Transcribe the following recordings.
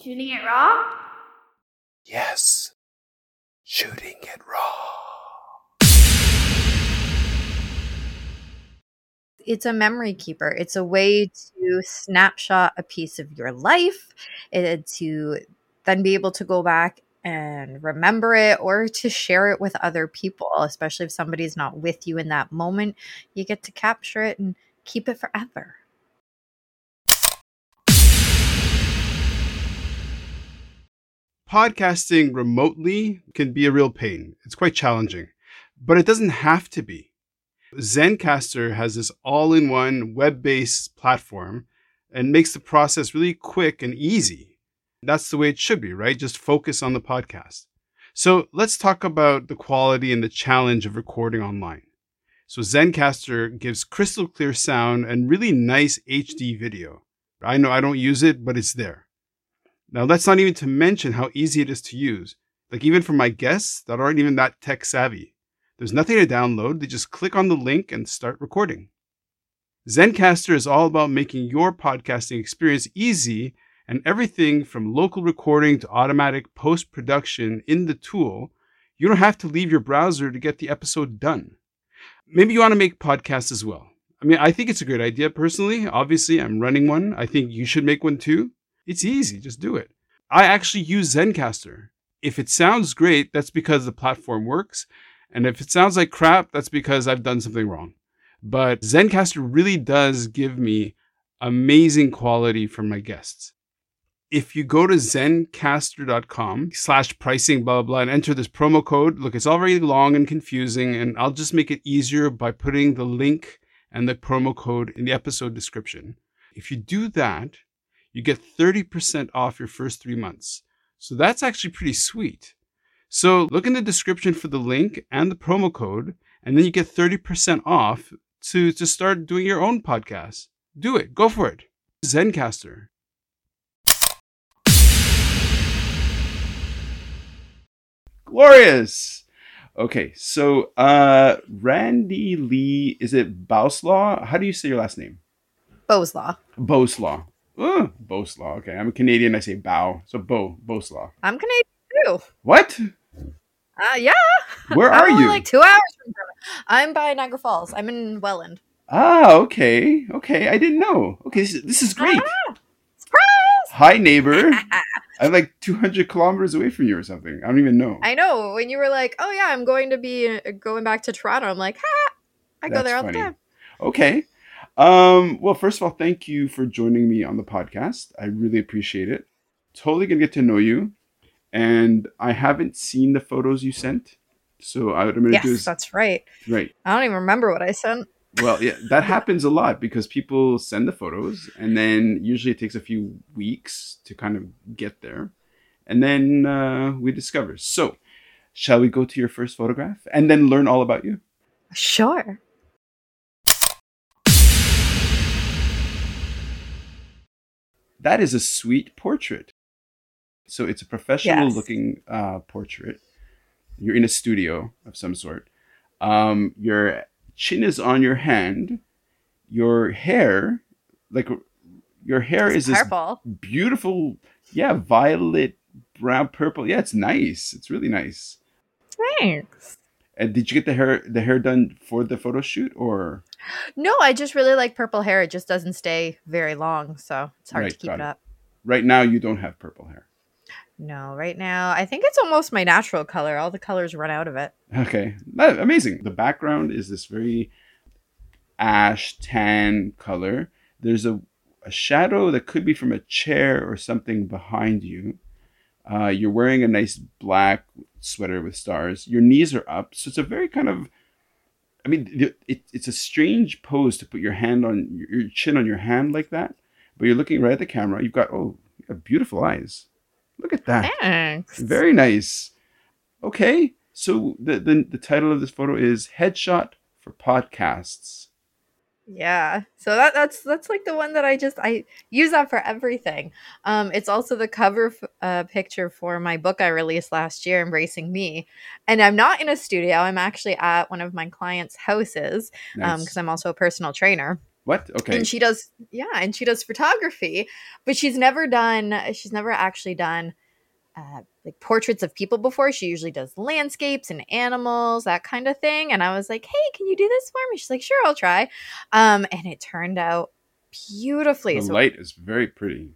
Shooting it raw? Yes. Shooting it raw. It's a memory keeper. It's a way to snapshot a piece of your life, eh, to then be able to go back and remember it or to share it with other people, especially if somebody's not with you in that moment. You get to capture it and keep it forever. Podcasting remotely can be a real pain. It's quite challenging, but it doesn't have to be. Zencastr has this all in one web based platform and makes the process really quick and easy. That's the way it should be, right? Just focus on the podcast. So let's talk about the quality and the challenge of recording online. So Zencastr gives crystal clear sound and really nice HD video. I know I don't use it, but it's there. Now, that's not even to mention how easy it is to use. Like, even for my guests that aren't even that tech savvy, there's nothing to download. They just click on the link and start recording. Zencastr is all about making your podcasting experience easy and everything from local recording to automatic post production in the tool. You don't have to leave your browser to get the episode done. Maybe you want to make podcasts as well. I mean, I think it's a great idea personally. Obviously, I'm running one. I think you should make one too. It's easy, just do it. I actually use Zencastr. If it sounds great, that's because the platform works. And if it sounds like crap, that's because I've done something wrong. But Zencastr really does give me amazing quality for my guests. If you go to zencastr.com slash pricing, blah, blah, blah, and enter this promo code, look, it's already long and confusing, and I'll just make it easier by putting the link and the promo code in the episode description. If you do that, you get 30% off your first three months. So that's actually pretty sweet. So look in the description for the link and the promo code, and then you get 30% off to, to start doing your own podcast. Do it. Go for it. Zencastr. Glorious. Okay, so uh Randy Lee, is it Bauslaw? How do you say your last name? Boslaw. Boslaw. Uh, Boslaw. Okay, I'm a Canadian. I say bow. So Bo Boslaw. I'm Canadian too. What? Uh, yeah. Where are you? Like two hours from Toronto. I'm by Niagara Falls. I'm in Welland. Ah, okay, okay. I didn't know. Okay, this, this is great. Ah, surprise! Hi, neighbor. I'm like 200 kilometers away from you or something. I don't even know. I know. When you were like, "Oh yeah, I'm going to be uh, going back to Toronto," I'm like, "Ha! I go there all funny. the time." Okay. Um, well, first of all, thank you for joining me on the podcast. I really appreciate it. Totally gonna get to know you. And I haven't seen the photos you sent. So I- would I'm do Yes, is that's right. right. I don't even remember what I sent. Well, yeah, that happens a lot because people send the photos and then usually it takes a few weeks to kind of get there. And then uh, we discover. So, shall we go to your first photograph and then learn all about you? Sure. That is a sweet portrait. So, it's a professional Yes. looking uh, portrait. You're in a studio of some sort. Um, your chin is on your hand. Your hair, like your hair It's is this beautiful, yeah, violet, brown, purple. Yeah, it's nice. It's really nice. Thanks. And did you get the hair the hair done for the photo shoot or No, I just really like purple hair. It just doesn't stay very long, so it's hard Right, to keep it it. up. right now you don't have purple hair? No, right now I think it's almost my natural color. All the colors run out of it. Okay, amazing. The background is this very ash tan color. There's a, a shadow that could be from a chair or something behind you. Uh, you're wearing a nice black sweater with stars. Your knees are up, so it's a very kind of. I mean, it, it's a strange pose to put your hand on your chin on your hand like that, but you're looking right at the camera. You've got oh, you got beautiful eyes. Look at that. Thanks. Very nice. Okay, so the, the the title of this photo is "Headshot for Podcasts." Yeah. So that that's that's like the one that I just I use that for everything. Um it's also the cover f- uh picture for my book I released last year Embracing Me. And I'm not in a studio. I'm actually at one of my clients' houses um because I'm also a personal trainer. What? Okay. and she does yeah and she does photography but she's never done she's never actually done uh, like portraits of people before. She usually does landscapes and animals that kind of thing. And i was like hey can you do this for me? She's like sure i'll try. Um and it turned out beautifully. The so light is very pretty.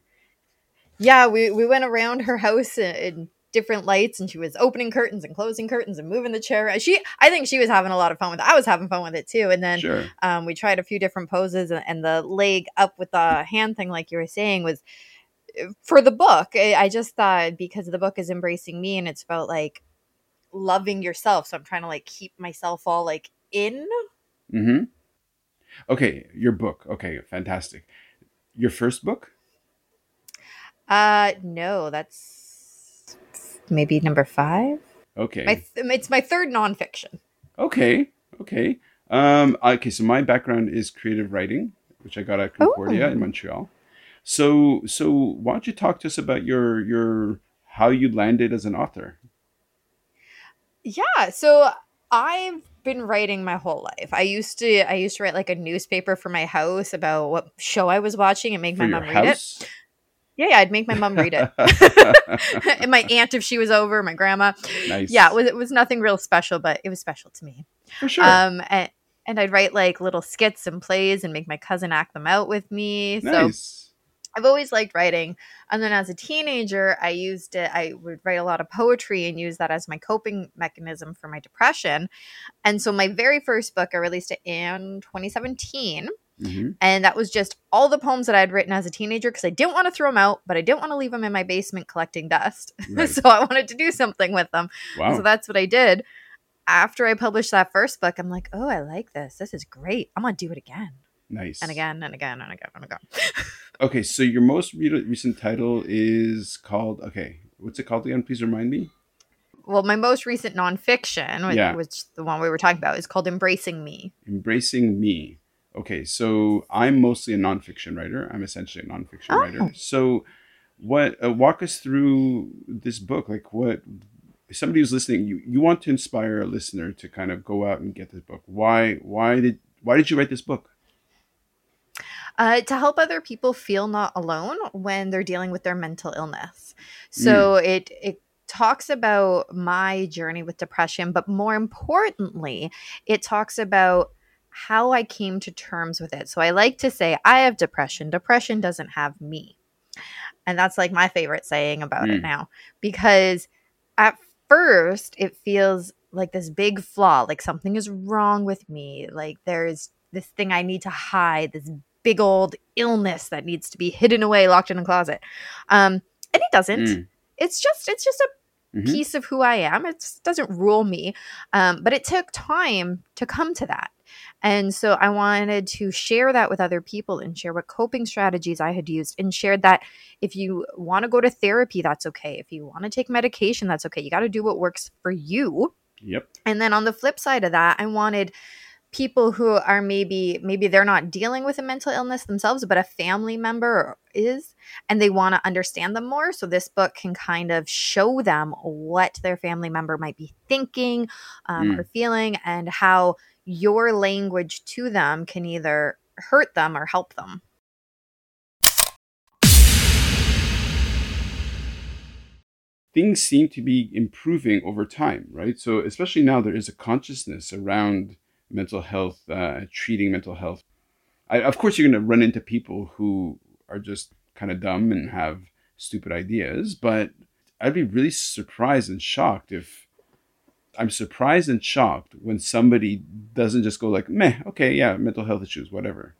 yeah we, we went around her house in, in different lights and she was opening curtains and closing curtains and moving the chair she i think she was having a lot of fun with it. I was having fun with it too. And then Sure. um, we tried a few different poses and, and the leg up with the hand thing like you were saying was for the book I, I just thought because the book is embracing me and it's about like loving yourself so i'm trying to like keep myself all like in Mm-hmm. Okay, your book. Okay, fantastic. Your first book? uh no that's maybe number five Okay. my th- it's my third nonfiction Okay. Okay. Um, okay. So my background is creative writing, which I got at Concordia Oh. in Montreal. So, so why don't you talk to us about your your how you landed as an author? Yeah, so I've been writing my whole life. I used to I used to write like a newspaper for my house about what show I was watching and make For my mom read it. Yeah, yeah, I'd make my mom read it. and my aunt if she was over, my grandma. nice. Yeah, it was, it was nothing real special, but it was special to me. for sure. Um and, and I'd write like little skits and plays and make my cousin act them out with me. So nice. I've always liked writing. And then as a teenager, I used it, I would write a lot of poetry and use that as my coping mechanism for my depression. And so my very first book, I released it in 2017. hmm And that was just all the poems that I had written as a teenager because I didn't want to throw them out, but I didn't want to leave them in my basement collecting dust. Right. so I wanted to do something with them. Wow. So that's what I did. After I published that first book, I'm like, oh, I like this. This is great. I'm going to do it again nice. and again and again and again and again. Okay, so your most re- recent title is called. Okay, what's it called again? Please remind me. well, my most recent nonfiction, which, Yeah. which the one we were talking about, is called Embracing Me. Embracing Me. Okay, so I'm mostly a nonfiction writer. I'm essentially a nonfiction Oh. writer. So, what? Uh, walk us through this book. Like, what? If somebody who's listening, you you want to inspire a listener to kind of go out and get this book. Why? Why did Why did you write this book? Uh, to help other people feel not alone when they're dealing with their mental illness. So it it talks about my journey with depression, but more importantly, it talks about how I came to terms with it. So I like to say I have depression. Depression doesn't have me. And that's like my favorite saying about it Mm. now because at first it feels like this big flaw, like something is wrong with me, like there's this thing I need to hide, this big old illness that needs to be hidden away, locked in a closet. Um, and it doesn't. Mm. It's just it's just a Mhm. piece of who I am. It doesn't rule me. Um, but it took time to come to that. And so I wanted to share that with other people and share what coping strategies I had used and shared that if you want to go to therapy, that's okay. If you want to take medication, that's okay. You got to do what works for you. Yep. And then on the flip side of that, I wanted people who are maybe maybe they're not dealing with a mental illness themselves but a family member is and they want to understand them more so this book can kind of show them what their family member might be thinking um, Mm. or feeling and how your language to them can either hurt them or help them things seem to be improving over time, right? So, especially now, there is a consciousness around mental health, uh, treating mental health. I, of course, you're going to run into people who are just kind of dumb and have stupid ideas, but I'd be really surprised and shocked if I'm surprised and shocked when somebody doesn't just go like, meh, okay, yeah, mental health issues, whatever.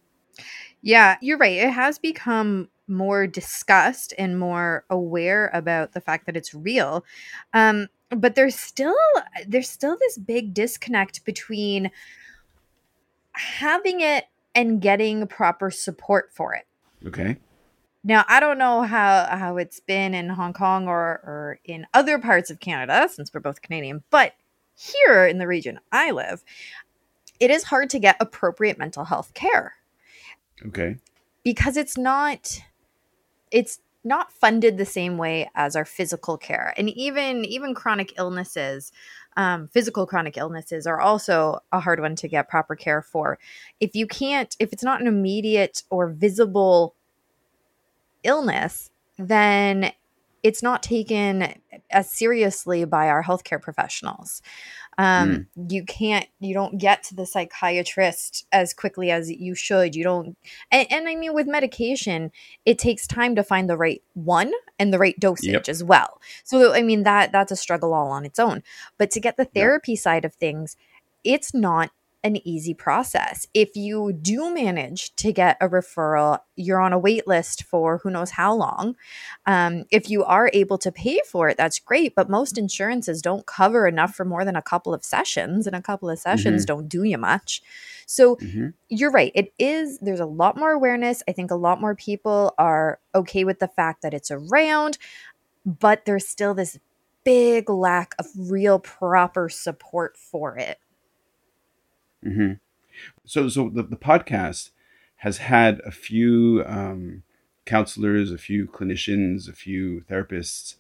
Yeah, you're right. It has become more discussed and more aware about the fact that it's real. Um, but there's still there's still this big disconnect between having it and getting proper support for it. Okay. Now, I don't know how how it's been in Hong Kong or or in other parts of Canada since we're both Canadian, but here in the region I live, it is hard to get appropriate mental health care Okay. because it's not it's not funded the same way as our physical care and even even chronic illnesses um, physical chronic illnesses are also a hard one to get proper care for. If you can't, if it's not an immediate or visible illness, then it's not taken as seriously by our healthcare professionals. Um, You can't, you don't get to the psychiatrist as quickly as you should. You don't, and, and I mean, with medication, it takes time to find the right one and the right dosage Yep. as well. So, I mean, that that's a struggle all on its own. But to get the therapy side of things, it's not an easy process. If you do manage to get a referral, you're on a wait list for who knows how long. Um, if you are able to pay for it, that's great. But most insurances don't cover enough for more than a couple of sessions, and a couple of sessions don't do you much. So Mhm. you're right. It is, there's a lot more awareness. I think a lot more people are okay with the fact that it's around, but there's still this big lack of real proper support for it. Hmm So, so the, the podcast has had a few um, counselors, a few clinicians, a few therapists,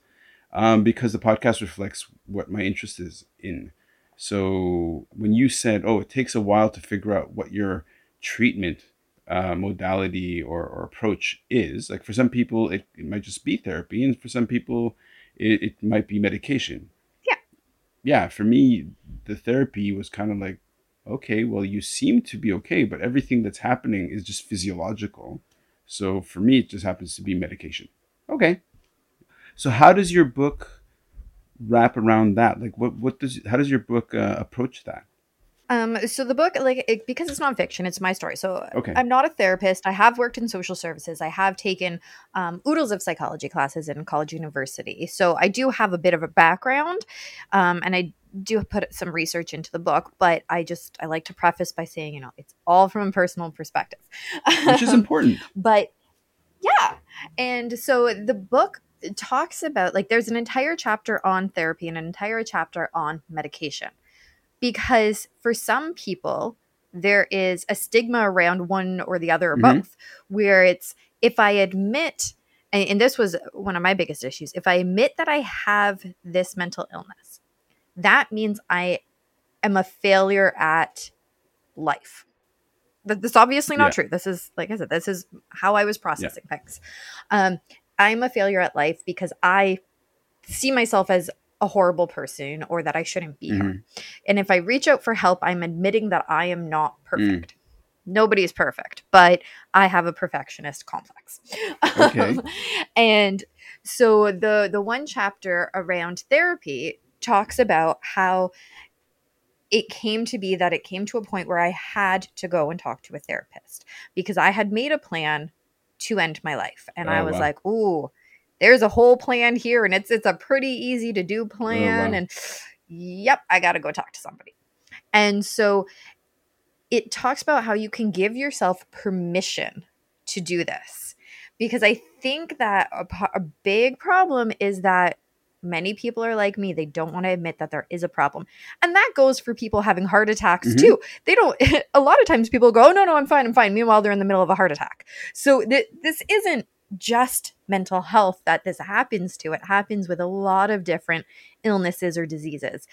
um, because the podcast reflects what my interest is in. So, when you said, "Oh, it takes a while to figure out what your treatment uh, modality or, or approach is," like for some people, it, it might just be therapy, and for some people, it, it might be medication. Yeah. Yeah. For me, the therapy was kind of like okay, well, you seem to be okay, but everything that's happening is just physiological. So for me, it just happens to be medication. Okay. So how does your book wrap around that? Like, what what does how does your book uh, approach that? Um, so the book, like, it, because it's nonfiction, it's my story. So Okay. I'm not a therapist. I have worked in social services. I have taken um, oodles of psychology classes in college university. So I do have a bit of a background, um, and I do put some research into the book. But I just I like to preface by saying, you know, it's all from a personal perspective, Which is important. but yeah and so the book talks about like there's an entire chapter on therapy and an entire chapter on medication because for some people there is a stigma around one or the other or Mhm. both where it's if i admit and, and this was one of my biggest issues if i admit that i have this mental illness that means i am a failure at life That's obviously not Yeah. true this is like i said this is how i was processing things um i'm a failure at life because i see myself as a horrible person or that i shouldn't be here Mhm. and if i reach out for help i'm admitting that i am not perfect Nobody is perfect but i have a perfectionist complex Okay. and so the the one chapter around therapy talks about how it came to be that it came to a point where I had to go and talk to a therapist because I had made a plan to end my life. And I Oh, was wow. like, ooh, there's a whole plan here and it's it's a pretty easy to do plan. wow. And yep, I gotta go talk to somebody. And so it talks about how you can give yourself permission to do this. Because I think that a, a big problem is that many people are like me. They don't want to admit that there is a problem. And that goes for people having heart attacks Mhm. too. They don't, a lot of times people go, oh, no, no, I'm fine, I'm fine. Meanwhile, they're in the middle of a heart attack. So th- this isn't just mental health that this happens to, it happens with a lot of different illnesses or diseases.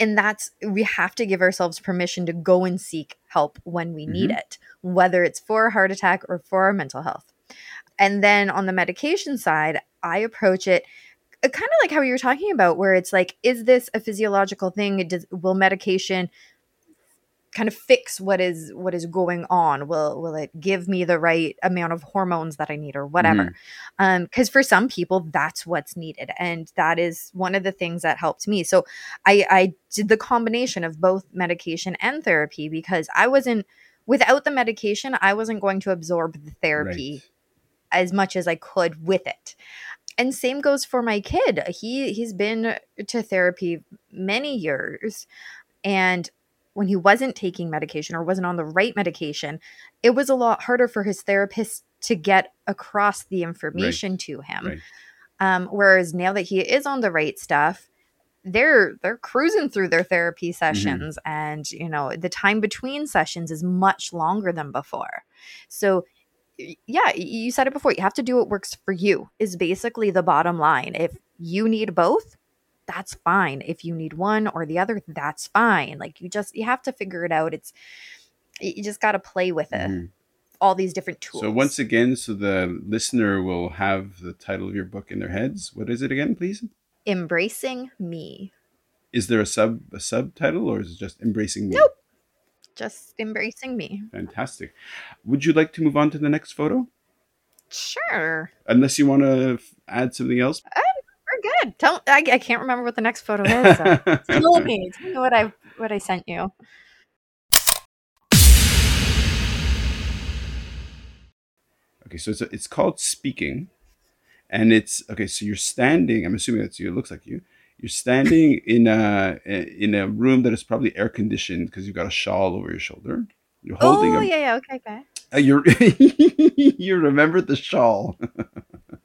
And that's, we have to give ourselves permission to go and seek help when we need mm-hmm. it, whether it's for a heart attack or for our mental health. And then on the medication side, I approach it uh, kind of like how you were talking about, where it's like, is this a physiological thing? Does, will medication kind of fix what is what is going on? Will will it give me the right amount of hormones that I need or whatever? Um, because for some people that's what's needed, and that is one of the things that helped me. So I I did the combination of both medication and therapy because I wasn't without the medication, I wasn't going to absorb the therapy Right. as much as I could with it. And same goes for my kid. He he's been to therapy many years and when he wasn't taking medication or wasn't on the right medication, it was a lot harder for his therapist to get across the information to him. Right. Um, whereas now that he is on the right stuff, they're they're cruising through their therapy sessions and you know the time between sessions is much longer than before so yeah you said it before you have to do what works for you is basically the bottom line if you need both that's fine. If you need one or the other, that's fine. Like you just you have to figure it out. It's you just got to play with it. Mhm. All these different tools. So once again, so the listener will have the title of your book in their heads. What is it again, please? embracing me. Is there a sub a subtitle or is it just embracing me? Nope. Just embracing me. Fantastic. Would you like to move on to the next photo? Sure. Unless you want to add something else. We're good. Tell I, I can't remember what the next photo is. So tell me. Tell me what I what I sent you. Okay, so it's, it's called speaking, and it's okay. So you're standing. I'm assuming that's you. It looks like you. You're standing in a in a room that is probably air conditioned because you've got a shawl over your shoulder. You're holding oh a. yeah, yeah, okay, okay. Uh, you're you remembered the shawl.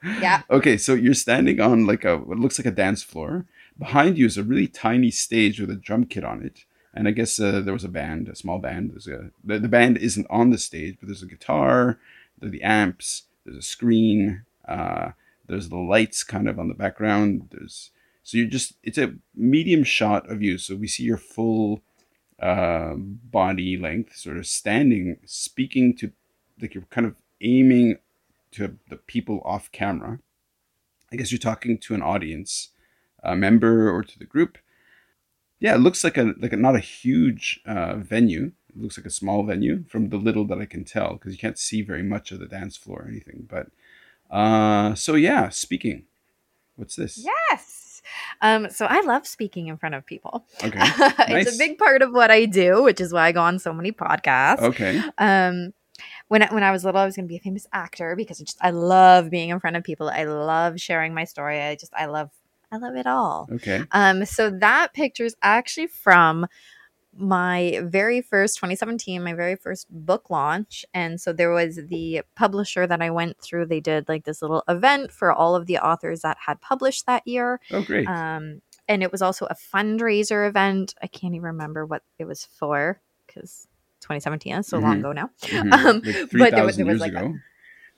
Yeah. Okay, so you're standing on like a what looks like a dance floor. Behind you is a really tiny stage with a drum kit on it, and I guess uh, there was a band, a small band. There's a the, the band isn't on the stage, but there's a guitar, there's the amps, there's a screen, uh, there's the lights kind of on the background. There's so you're just it's a medium shot of you, so we see your full uh, body length, sort of standing, speaking to like you're kind of aiming to the people off camera. I guess you're talking to an audience, a member, or to the group. Yeah, it looks like a like a, not a huge uh, venue. It looks like a small venue from the little that I can tell because you can't see very much of the dance floor or anything. But uh, so yeah, speaking. What's this? Yes. Um, so I love speaking in front of people. Okay. it's Nice. a big part of what I do, which is why I go on so many podcasts. Okay. Um, when I, when I was little, I was going to be a famous actor because I just I love being in front of people. I love sharing my story. I just I love I love it all. Okay. Um, so that picture is actually from my very first 2017, my very first book launch. And so there was the publisher that I went through. They did like this little event for all of the authors that had published that year. Oh, great. Um, and it was also a fundraiser event. I can't even remember what it was for because 2017 is so long Mhm. ago now. Mhm. um, like but there was- there was like a-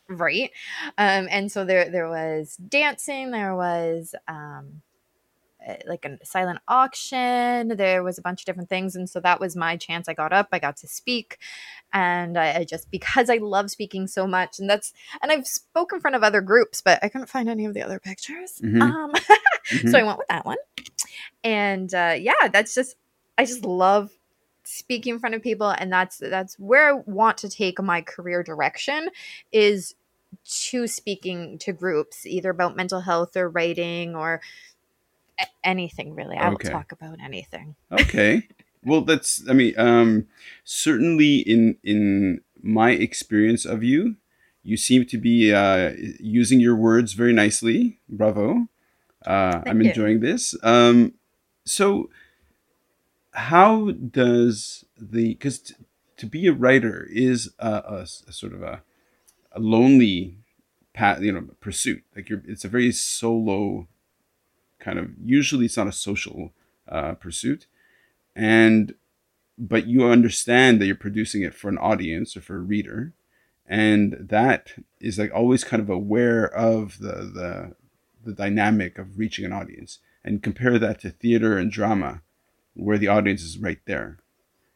right um and so there there was dancing there was um uh, like a silent auction there was a bunch of different things and so that was my chance i got up i got to speak and I, I just because i love speaking so much and that's and i've spoken in front of other groups but i couldn't find any of the other pictures Mhm. um Mhm. so i went with that one and uh yeah that's just i just love speaking in front of people and that's that's where i want to take my career direction is to speaking to groups either about mental health or writing or anything really. I will Okay. talk about anything. Okay. Well that's i mean um certainly in in my experience of you you seem to be uh using your words very nicely. Bravo. Uh i'm you. enjoying this. Um so how does the because t- to be a writer is a sort of a, a lonely path you know pursuit. Like you're it's a very solo kind of usually it's not a social uh, pursuit. And but you understand that you're producing it for an audience or for a reader. And that is like always kind of aware of the the the dynamic of reaching an audience. And compare that to theater and drama where the audience is right there.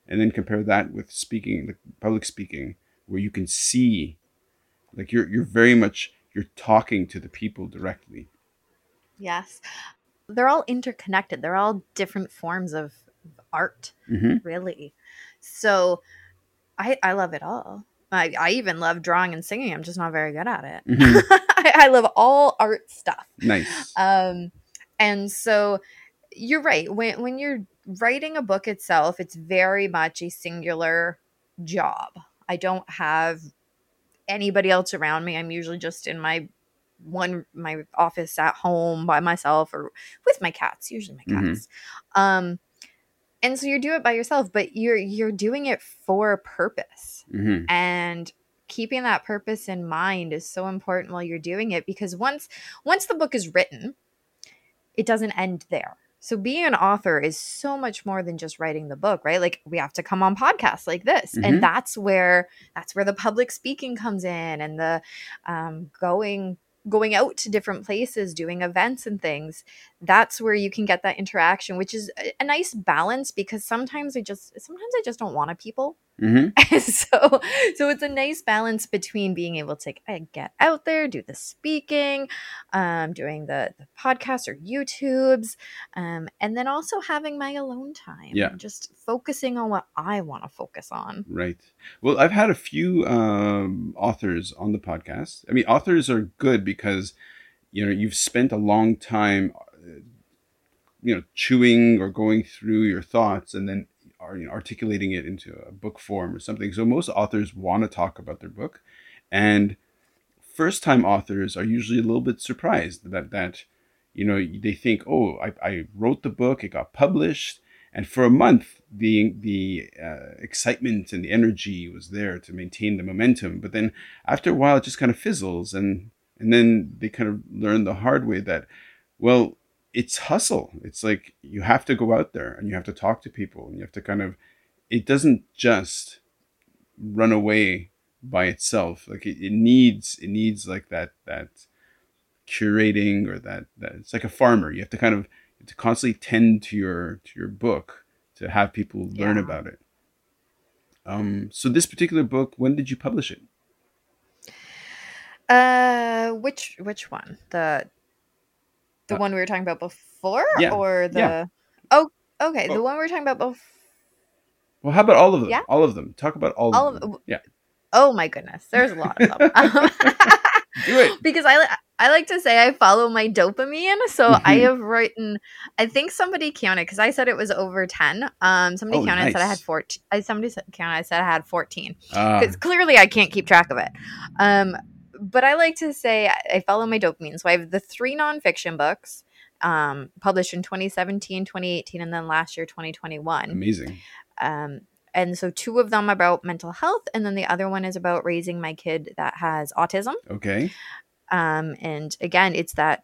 And then compare that with speaking like public speaking where you can see like you're you're very much you're talking to the people directly. Yes. They're all interconnected. They're all different forms of art hmm really. So i i love it all. I, I even love drawing and singing. I'm just not very good at it. Mhm. I, I love all art stuff. Nice. Um and so you're right. When when you're writing a book itself it's very much a singular job. I don't have anybody else around me. I'm usually just in my one my office at home by myself or with my cats usually my Mhm. cats. Um and so you do it by yourself but you're you're doing it for a purpose. Hmm and keeping that purpose in mind is so important while you're doing it because once once the book is written it doesn't end there so being an author is so much more than just writing the book right like we have to come on podcasts like this Mhm. and that's where that's where the public speaking comes in and the um, going going out to different places, doing events and things, that's where you can get that interaction, which is a, a nice balance because sometimes I just sometimes I just don't want to people. hmm so so it's a nice balance between being able to get out there do the speaking um doing the, the podcast or youtubes um and then also having my alone time Yeah. just focusing on what i want to focus on Right. Well, I've had a few um, authors on the podcast. I mean, authors are good because you know you've spent a long time, uh, you know, chewing or going through your thoughts, and then are you know, articulating it into a book form or something. So most authors want to talk about their book, and first-time authors are usually a little bit surprised that that you know they think, oh, I, I wrote the book, it got published. And for a month the the uh, excitement and the energy was there to maintain the momentum. But then after a while it just kind of fizzles and and then they kind of learn the hard way that well it's hustle. It's like you have to go out there and you have to talk to people and you have to kind of it doesn't just run away by itself. Like it, it needs it needs like that that curating or that that it's like a farmer. You have to kind of you have to constantly tend to your to your book to have people learn Yeah. about it. Um so this particular book when did you publish it? Uh which which one? The the Uh, one we were talking about before yeah, or the yeah. oh okay the Oh. one we were talking about before well how about all of them Yeah. all of them talk about all, all of of them yeah oh my goodness there's a lot of them Um, do it because I, li- I like to say I follow my dopamine. So I Mhm. have written, I think somebody counted because I said it was over 10. Um, somebody Oh, counted and said I had 14. I, somebody said, counted, I said I had 14 uh, because clearly I can't keep track of it. Um, but I like to say I, follow my dopamine. So I have the three nonfiction books um, published in 2017, 2018, and then last year, 2021. amazing Um, and so two of them about mental health, and then the other one is about raising my kid that has autism. okay Um, and again, it's that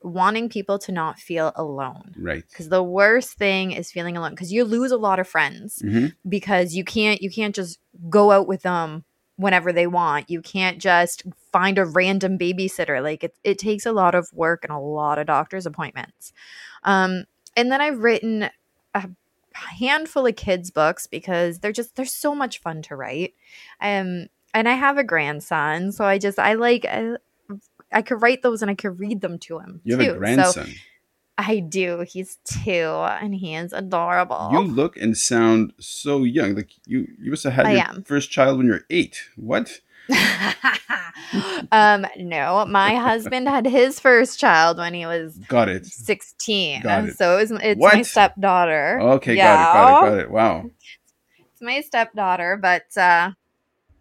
wanting people to not feel alone. right Because the worst thing is feeling alone because you lose a lot of friends hmm because you can't you can't just go out with them whenever they want. You can't just find a random babysitter. Like it it takes a lot of work and a lot of doctor's appointments. Um, and then I've written a handful of kids books because they're just they're so much fun to write. Um, and I have a grandson, so I just I like I, I could write those and I could read them to him. you have too. a So grandson I do. He's two and he is adorable. you look and sound so young like you you must have had I your am. first child when you're eight what um, no, my husband had his first child when he was got it 16. Got it. So it was it's What? my stepdaughter. okay Yeah. got it got it got it wow It's my stepdaughter, but uh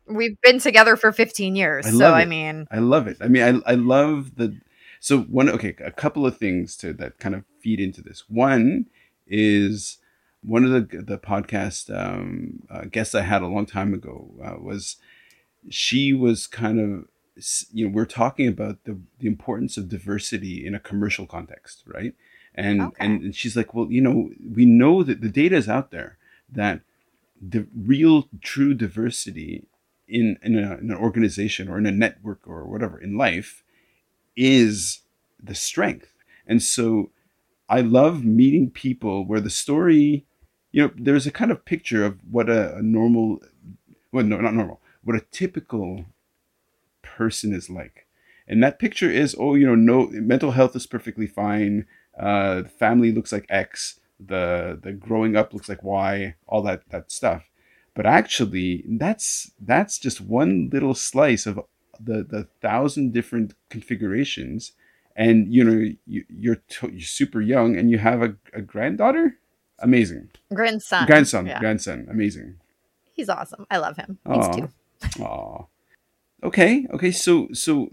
we've been together for 15 years. I so love I mean, I love it. I mean, I I love the so one okay, a couple of things to that kind of feed into this. One is one of the the podcast um, uh, guests I had a long time ago uh, was she was kind of you know we're talking about the the importance of diversity in a commercial context, right? And Okay. and, and she's like, well, you know, we know that the data is out there that the real true diversity in in, a, in an organization or in a network or whatever in life is the strength. And so i love meeting people where the story you know there's a kind of picture of what a, a normal well no not normal what a typical person is like. And that picture is oh you know no mental health is perfectly fine. Uh the family looks like x. The the growing up looks like y all that that stuff. But actually that's that's just one little slice of the the thousand different configurations and you know you, you're, to, you're super young and you have a, a granddaughter amazing grandson. grandson Yeah. grandson amazing He's awesome. I love him. He's Aw. two. Aw. Okay. Okay. So so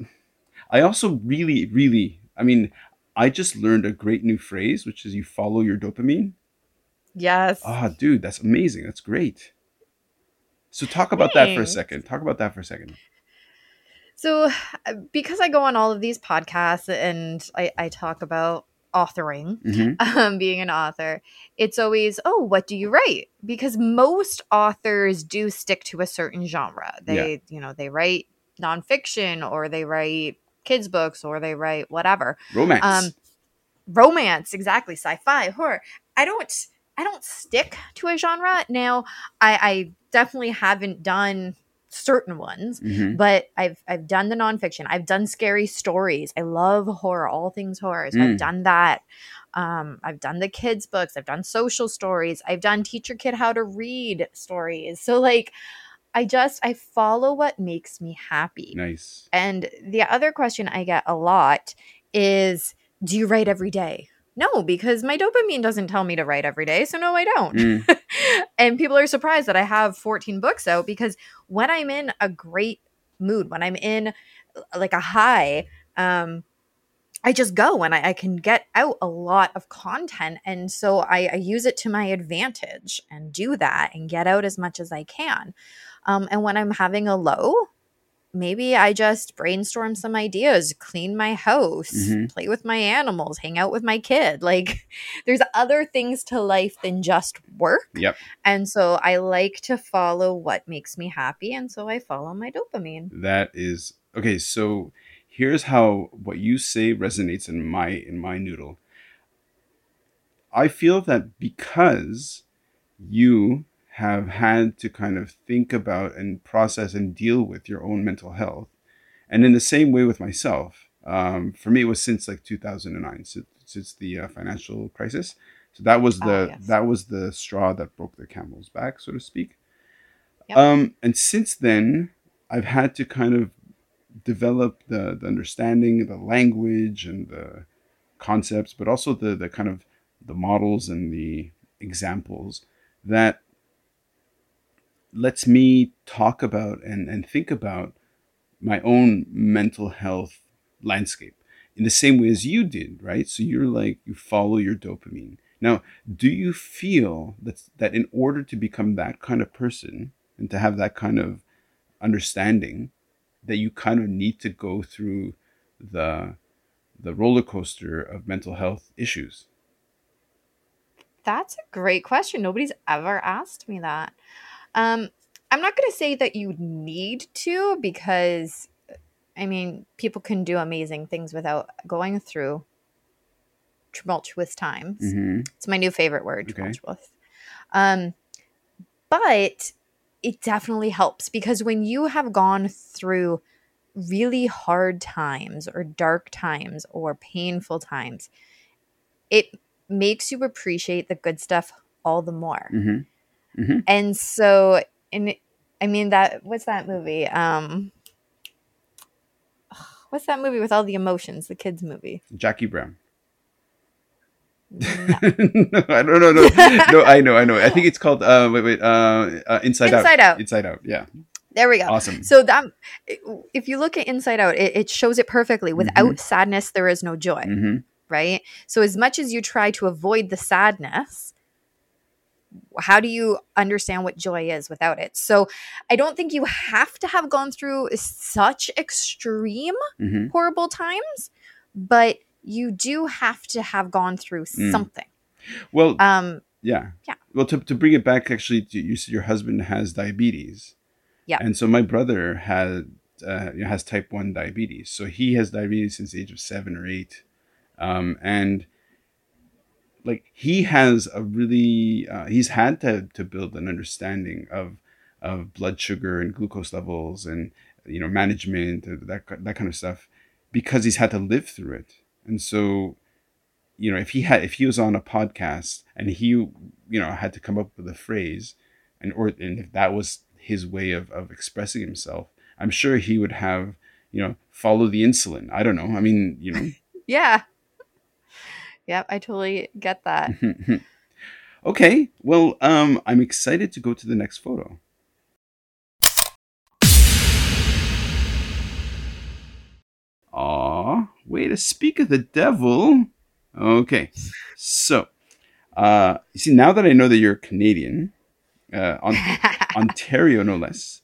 I also really really I mean I just learned a great new phrase which is you follow your dopamine. Yes. Ah, dude, that's amazing. That's great. So talk about that for a second. Talk about that for a second. So, because I go on all of these podcasts and I, I talk about authoring, hmm um, being an author, it's always, oh, what do you write? Because most authors do stick to a certain genre. They, you know, they write nonfiction or they write kids books or they write whatever. Romance. Um, romance, exactly, sci-fi, horror. I don't I don't stick to a genre. Now, I, I definitely haven't done certain ones, Mhm. but I've I've done the nonfiction. I've done scary stories. I love horror, all things horror. So Mm. I've done that. Um, I've done the kids' books. I've done social stories. I've done teach your kid how to read stories. So like, I just I follow what makes me happy. Nice. And the other question I get a lot is Do you write every day? No, because my dopamine doesn't tell me to write every day. So, no, I don't. Mm. and people are surprised that I have 14 books out because when I'm in a great mood, when I'm in uh, like a high, um, I just go and I, I can get out a lot of content. And so I, I use it to my advantage and do that and get out as much as I can. Um, and when I'm having a low, maybe I just brainstorm some ideas, clean my house, Mhm. play with my animals, hang out with my kid. Like there's other things to life than just work. Yep. And so I like to follow what makes me happy. And so I follow my dopamine. That is okay. So here's how what you say resonates in my in my noodle. I feel that because you have had to kind of think about and process and deal with your own mental health, and in the same way with myself, um, for me it was since like 2009, since, since the uh, financial crisis. So that was Ah, the yes. that was the straw that broke the camel's back, so to speak. Yep. Um, and since then, I've had to kind of develop the, the understanding, the language, and the concepts, but also the the kind of the models and the examples that lets me talk about and, and think about my own mental health landscape in the same way as you did, right? So you're like you follow your dopamine. Now, do you feel that that in order to become that kind of person and to have that kind of understanding, that you kind of need to go through the the roller coaster of mental health issues? That's a great question. Nobody's ever asked me that. Um, I'm not going to say that you need to because, I mean, people can do amazing things without going through tumultuous times. Mm-hmm. It's my new favorite word, Okay. tumultuous. Um, but it definitely helps because when you have gone through really hard times or dark times or painful times, it makes you appreciate the good stuff all the more. Mm-hmm. And so, and I mean that what's that movie? Um, what's that movie with all the emotions? The kids movie. Jackie Brown. No. no, I don't know. No, no, I know, I know. I think it's called. Uh, wait, wait. Uh, uh Inside, Inside Out. Inside Out. Yeah, There we go. awesome. So that if you look at Inside Out, it, it shows it perfectly. Without sadness, there is no joy, hmm right? So as much as you try to avoid the sadness, how do you understand what joy is without it? So I don't think you have to have gone through such extreme hmm horrible times, but you do have to have gone through Mm. something. Well, Um, yeah, yeah. Well, to to bring it back, actually, to, you said your husband has diabetes. Yeah. And so my brother had uh, you know, has type one diabetes. So he has diabetes since the age of seven or eight, um, and like he has a really uh, he's had to to build an understanding of of blood sugar and glucose levels and you know management and that that kind of stuff because he's had to live through it. And so you know if he had if he was on a podcast and he you know had to come up with a phrase and or and if that was his way of, of expressing himself i'm sure he would have you know follow the insulin. I don't know. I mean you know. Yeah. Yep, I totally get that. okay well um i'm excited to go to the next photo Aw, way to speak of the devil. Okay, so, uh, you see, now that I know that you're Canadian, uh, on Ontario no less,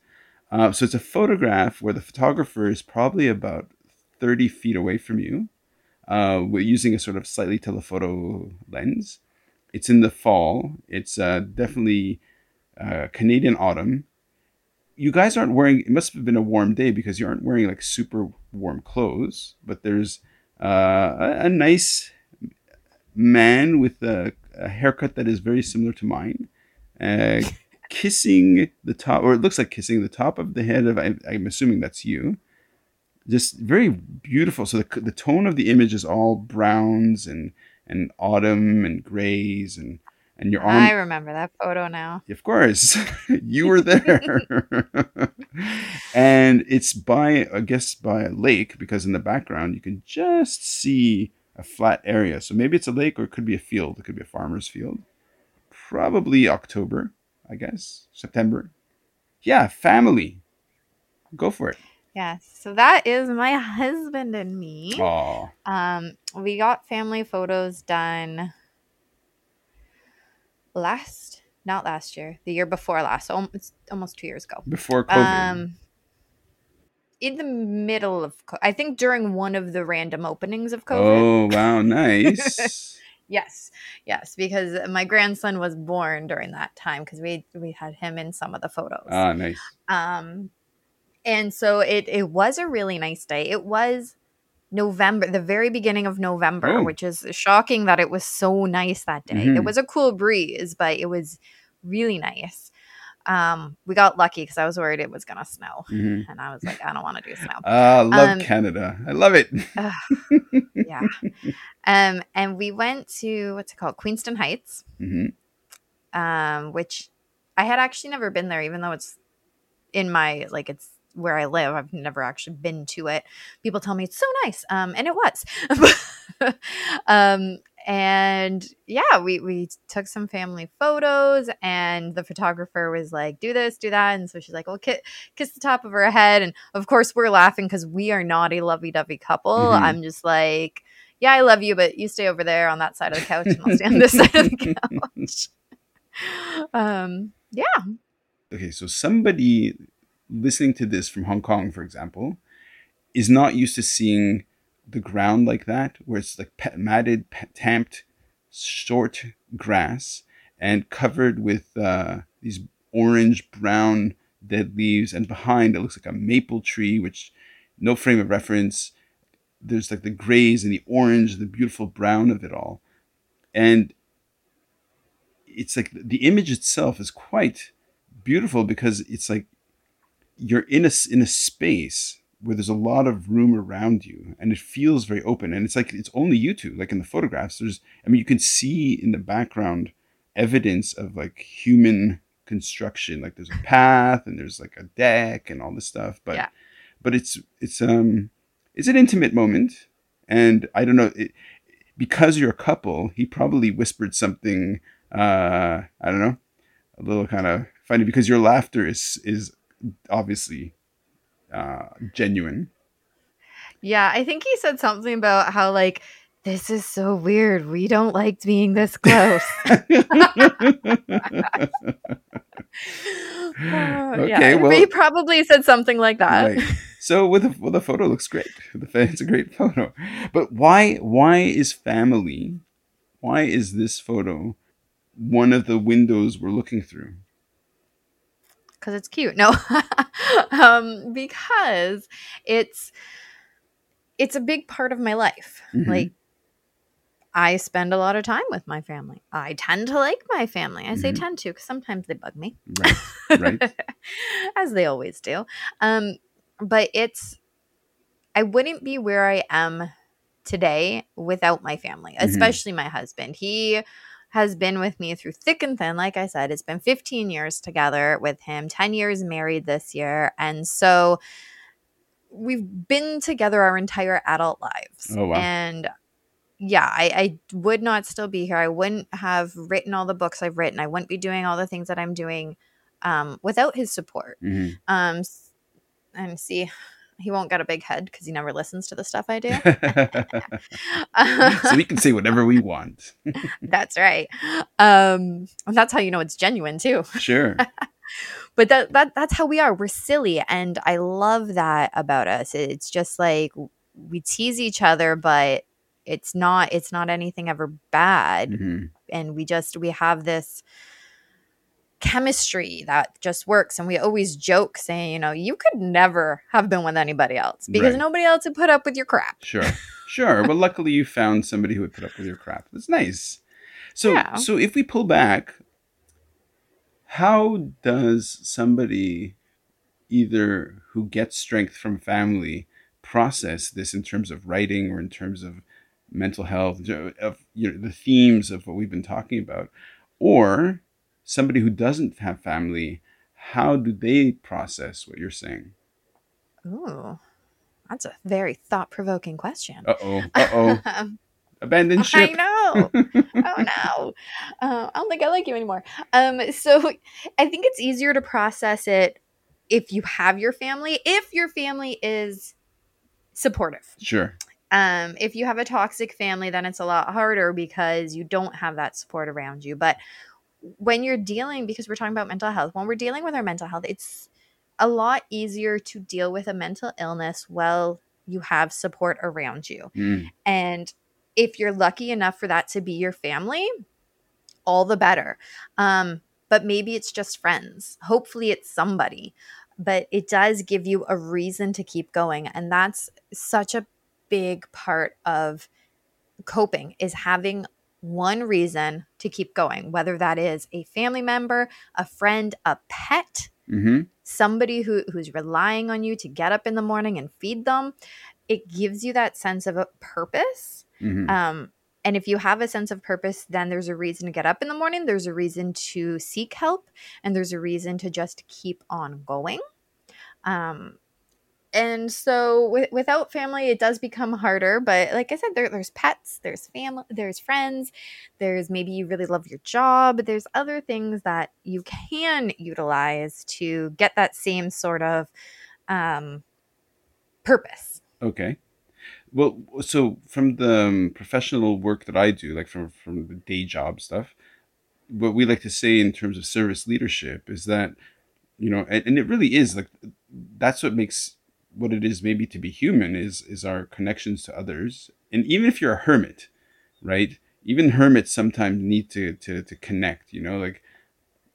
uh, so it's a photograph where the photographer is probably about 30 feet away from you. Uh, we're using a sort of slightly telephoto lens. It's in the fall. It's uh, definitely uh, Canadian autumn. you guys aren't wearing. It must have been a warm day because you aren't wearing like super warm clothes. But there's uh, a, a nice man with a, a haircut that is very similar to mine, uh, kissing the top, or it looks like kissing the top of the head of. I, I'm assuming that's you. Just very beautiful. So the the tone of the image is all browns and and autumn and grays and and your arm. I remember that photo now. Of course, you were there. and it's by, I guess, by a lake because in the background you can just see a flat area. So maybe it's a lake or it could be a field. It could be a farmer's field. Probably October, I guess, September. Yeah, family. Go for it. Yes. So that is my husband and me. Aw. Um, we got family photos done last, not last year, the year before last. So it's almost two years ago. Before COVID. Um, in the middle of, I think during one of the random openings of COVID. oh, wow. Nice. Yes, yes, because my grandson was born during that time because we we had him in some of the photos. ah, nice. Um, and so it it was a really nice day. It was November, the very beginning of November, Oh. which is shocking that it was so nice that day. Mhm. It was a cool breeze, but it was really nice. Um, we got lucky because I was worried it was gonna snow, hmm and I was like, I don't want to do snow. Ah, love Um, Canada. I love it. yeah. Um, and we went to what's it called, Queenston Heights. hmm um, which I had actually never been there, even though it's in my like it's where I live. I've never actually been to it. People tell me it's so nice, um, and it was. um, and yeah, we we took some family photos, and the photographer was like, "Do this, do that," and so she's like, "Well, ki- kiss the top of her head," and of course we're laughing because we are not a lovey-dovey couple. Mhm. I'm just like. Yeah, I love you, but you stay over there on that side of the couch, and I'll stay on this side of the couch um yeah okay, so somebody listening to this from Hong Kong, for example, is not used to seeing the ground like that, where it's like pa- matted, pa- tamped, short grass and covered with uh, these orange brown dead leaves, and behind it looks like a maple tree, which no frame of reference. There's like the grays and the orange, the beautiful brown of it all, and it's like the image itself is quite beautiful because it's like you're in a in a space where there's a lot of room around you and it feels very open and it's like it's only you two like in the photographs there's i mean you can see in the background evidence of like human construction like there's a path and there's like a deck and all this stuff but Yeah. but it's it's um it's an intimate moment and i don't know it, because you're a couple he probably whispered something uh i don't know a little kind of funny because your laughter is is obviously uh genuine. Yeah i think he said something about how like this is so weird. We don't like being this close. Okay, well- he probably said something like that. Right. so with the, well, the photo looks great. The it's a great photo. But why why is family why is this photo one of the windows we're looking through because it's cute. No. Um because it's it's a big part of my life. Mhm. like i spend a lot of time with my family. I tend to like my family. I say Mhm. tend to because sometimes they bug me. Right. Right. As they always do. Um but it's i wouldn't be where i am today without my family Mhm. especially my husband. He has been with me through thick and thin like i said it's been 15 years together with him 10 years married this year and so we've been together our entire adult lives Oh, wow. and yeah I, I would not still be here i wouldn't have written all the books i've written i wouldn't be doing all the things that i'm doing um, without his support Mhm. um and see he won't get a big head because he never listens to the stuff i do. So we can say whatever we want. That's right. Um and that's how you know it's genuine too. Sure. But that, that that's how we are. We're silly and i love that about us. It's just like we tease each other but it's not it's not anything ever bad. Mhm. and we just we have this chemistry that just works. And we always joke saying, you know, you could never have been with anybody else because Right. nobody else would put up with your crap. Sure, sure. But luckily, you found somebody who would put up with your crap. That's nice. So, Yeah. so if we pull back, how does somebody either who gets strength from family process this in terms of writing or in terms of mental health, of you know, the themes of what we've been talking about, or somebody who doesn't have family? How do they process what you're saying? Ooh, that's a very thought provoking question. Uh oh. Uh oh. Abandoned I ship. know. oh no uh, i don't think i like you anymore um so i think it's easier to process it if you have your family if your family is supportive Sure. um if you have a toxic family then it's a lot harder because you don't have that support around you but when you're dealing because we're talking about mental health when we're dealing with our mental health it's a lot easier to deal with a mental illness while you have support around you Mm. and if you're lucky enough for that to be your family, all the better. Um, but maybe it's just friends. Hopefully, it's somebody. But it does give you a reason to keep going. And that's such a big part of coping is having one reason to keep going, whether that is a family member, a friend, a pet, Mm-hmm. somebody who, who's relying on you to get up in the morning and feed them. It gives you that sense of a purpose Mm-hmm. um, and if you have a sense of purpose, then there's a reason to get up in the morning. There's a reason to seek help, and there's a reason to just keep on going. Um, and so, wi- without family, it does become harder. But like I said, there, there's pets, there's family, there's friends, there's maybe you really love your job. There's other things that you can utilize to get that same sort of um, purpose. Okay. Well, so from the um, professional work that I do, like from from the day job stuff, what we like to say in terms of service leadership is that, you know, and, and it really is like that's what makes what it is maybe to be human is is our connections to others. And even if you're a hermit, right? Even hermits sometimes need to to to connect. You know, like,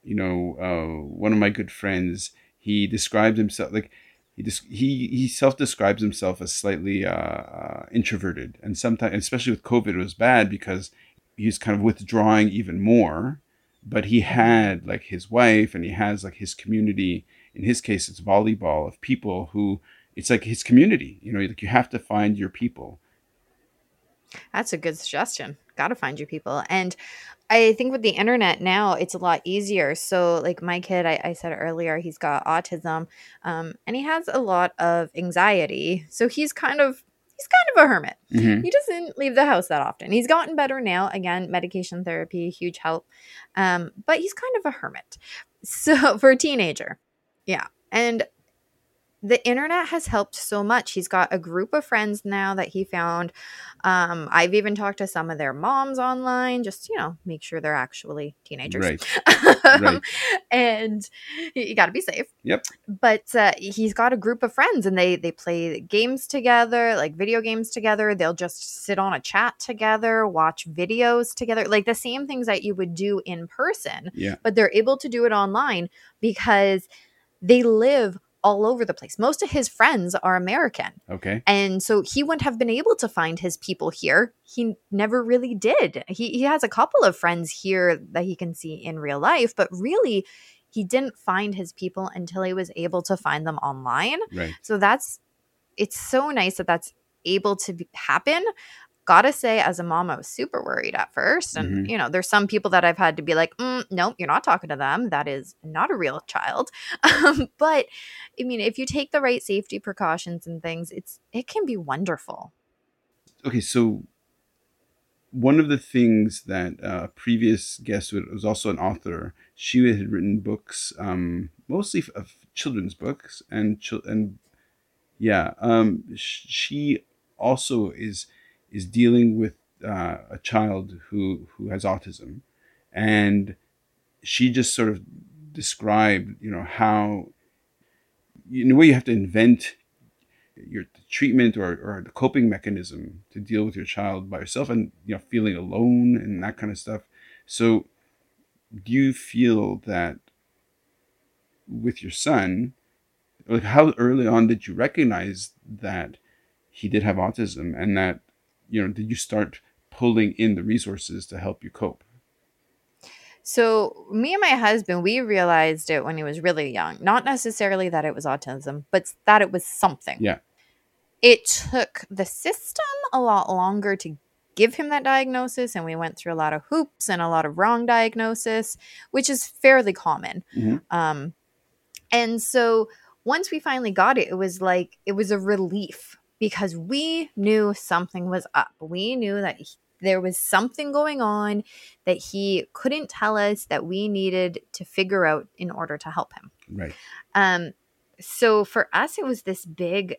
you know, uh, one of my good friends, he describes himself like he dis- he he self describes himself as slightly uh, uh, introverted, and sometimes, especially with COVID, it was bad because he's kind of withdrawing even more. But he had like his wife, and he has like his community. In his case, it's volleyball of people who it's like his community. You know, like you have to find your people. That's a good suggestion. Got to find your people. And I think with the internet now, it's a lot easier. So, like my kid, I, I said earlier, he's got autism um, and he has a lot of anxiety. So, he's kind of. He's kind of a hermit. Mhm. He doesn't leave the house that often. He's gotten better now. Again, medication therapy, huge help. Um, but he's kind of a hermit. So for a teenager. Yeah. And the internet has helped so much. He's got a group of friends now that he found. Um, I've even talked to some of their moms online, just you know, make sure they're actually teenagers. Right. Right. and you got to be safe. Yep. But uh, he's got a group of friends, and they they play games together, like video games together. They'll just sit on a chat together, watch videos together, like the same things that you would do in person Yeah. but they're able to do it online because they live all over the place. Most of his friends are American. Okay. And so he wouldn't have been able to find his people here. He never really did. He, he has a couple of friends here that he can see in real life, but really, he didn't find his people until he was able to find them online. Right. So that's, it's so nice that that's able to be, happen. Gotta say, as a mom, I was super worried at first. And, Mhm. you know, there's some people that I've had to be like, mm, no, you're not talking to them. That is not a real child. Um, but I mean, if you take the right safety precautions and things, it's it can be wonderful. okay, so one of the things that uh, previous guest was also an author, she had written books, um, mostly f- of children's books, and chil- and yeah, um, sh- she also is is dealing with uh, a child who who has autism, and she just sort of described, you know, how in a way you have to invent your treatment or, or the coping mechanism to deal with your child by yourself and you know feeling alone and that kind of stuff. So do you feel that with your son, like how early on did you recognize that he did have autism and that you know did you start pulling in the resources to help you cope? So, me and my husband, we realized it when he was really young. Not necessarily that it was autism, but that it was something. Yeah. It took the system a lot longer to give him that diagnosis, and we went through a lot of hoops and a lot of wrong diagnosis, which is fairly common. Mhm. Um, and so, once we finally got it, it was like it was a relief because we knew something was up. We knew that he- there was something going on that he couldn't tell us that we needed to figure out in order to help him. Right. Um, so for us, it was this big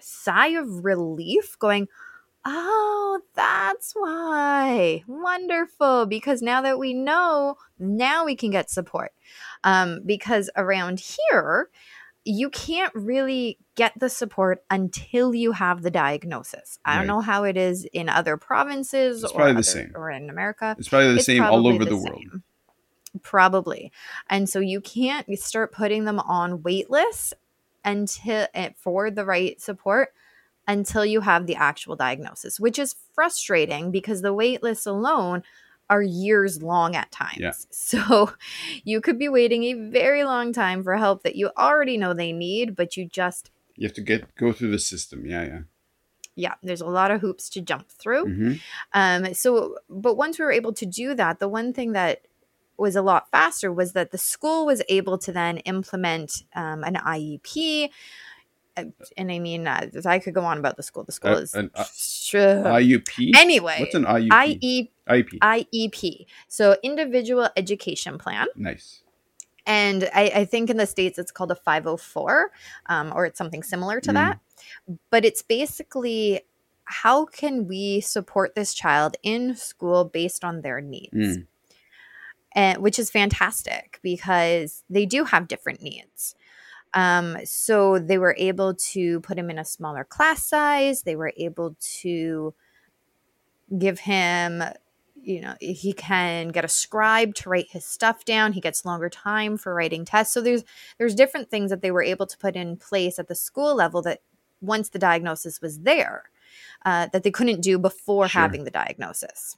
sigh of relief going, Oh, that's why. Wonderful. Because now that we know, now we can get support. Um, because around here, you can't really get the support until you have the diagnosis. I don't know how it is in other provinces It's or, probably the other- same. or in America. It's probably the It's same all over the, world. same. Probably. And so you can't start putting them on wait lists until eh, for the right support until you have the actual diagnosis, which is frustrating because the wait lists alone are years long at times. Yeah. So you could be waiting a very long time for help that you already know they need, but you just You have to get go through the system. Yeah, yeah. yeah, there's a lot of hoops to jump through. hmm Um, so, but once we were able to do that, the one thing that was a lot faster was that the school was able to then implement um, an IEP. And I mean, uh, I could go on about the school. The school Uh, is an, uh, Sure. IUP. anyway. What's an IUP? IE, IUP. IEP, so individual education plan, nice. and I, I think in the states it's called a 504, um, or it's something similar to Mm. that. But it's basically how can we support this child in school based on their needs Mm. and which is fantastic because they do have different needs. Um, so they were able to put him in a smaller class size. They were able to give him, you know, he can get a scribe to write his stuff down. He gets longer time for writing tests. So there's there's different things that they were able to put in place at the school level that once the diagnosis was there, uh, that they couldn't do before Sure. having the diagnosis,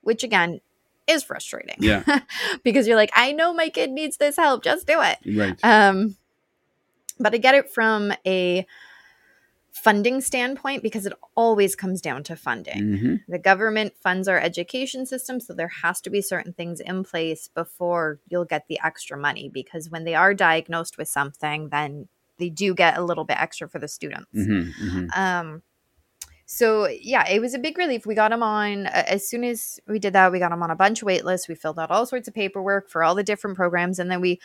which again is frustrating. Yeah. because you're like, I know my kid needs this help, just do it. Right. Um, but I get it from a funding standpoint because it always comes down to funding. hmm The government funds our education system, so there has to be certain things in place before you'll get the extra money because when they are diagnosed with something, then they do get a little bit extra for the students. hmm hmm Um, so yeah, it was a big relief. We got him on as soon as we did that. We got him on a bunch of wait lists. We filled out all sorts of paperwork for all the different programs, and then we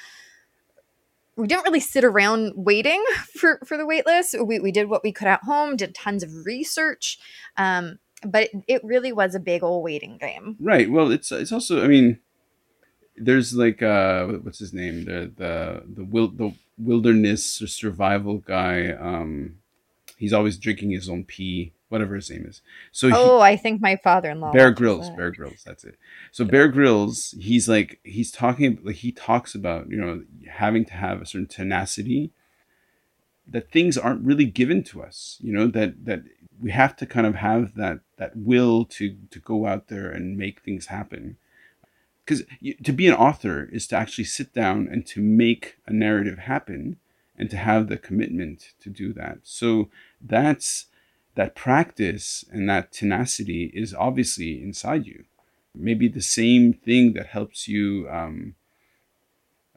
we didn't really sit around waiting for for the wait list. We we did what we could at home. Did tons of research, um, but it, it really was a big old waiting game. Right. Well, it's it's also. I mean, there's like uh, what's his name? The the the wil- the wilderness or survival guy. Um, he's always drinking his own pee, whatever his name is. So he, Oh, I think my father in law. Bear Grylls, Bear Grylls, that's it. So Bear Grylls, he's like he's talking like he talks about, you know, having to have a certain tenacity that things aren't really given to us, you know, that that we have to kind of have that that will to to go out there and make things happen. Cuz to be an author is to actually sit down and to make a narrative happen and to have the commitment to do that. So that's that practice and that tenacity is obviously inside you. Maybe the same thing that helps you. Um,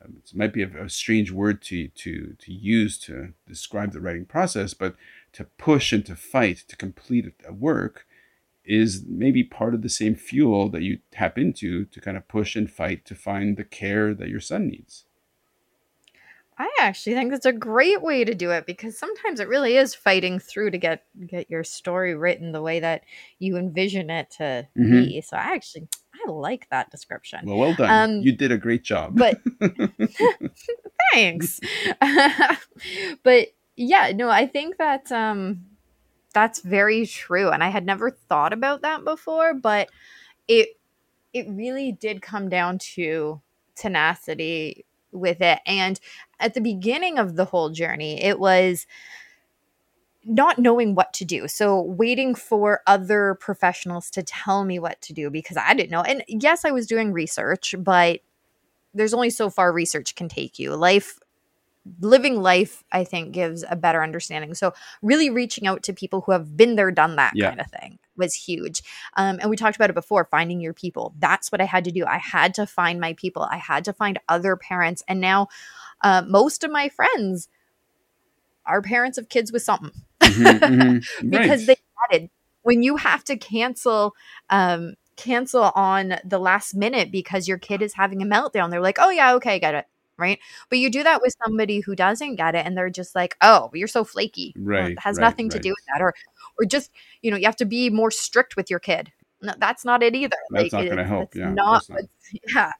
it might be a, a strange word to to to use to describe the writing process, but to push and to fight to complete a work is maybe part of the same fuel that you tap into to kind of push and fight to find the care that your son needs. I actually think that's a great way to do it because sometimes it really is fighting through to get get your story written the way that you envision it to Mhm. be. So I actually I like that description. Well, well done. Um, you did a great job. But thanks. but yeah, no, I think that um that's very true and I had never thought about that before, but it it really did come down to tenacity with it. And at the beginning of the whole journey, it was not knowing what to do. So waiting for other professionals to tell me what to do because I didn't know. And yes, I was doing research, but there's only so far research can take you. Life living life I think gives a better understanding. So really reaching out to people who have been there done that Yeah. kind of thing was huge. Um, and we talked about it before, finding your people. That's what I had to do. I had to find my people. I had to find other parents. And now uh, most of my friends are parents of kids with something Mhm, mhm. because Right. they added when you have to cancel um cancel on the last minute because your kid is having a meltdown they're like oh yeah okay got it right? But you do that with somebody who doesn't get it and they're just like oh you're so flaky. Right, it has right, nothing to do with that or or just you know you have to be more strict with your kid. No, that's not it either That's not gonna help, yeah, not not. yeah.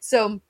So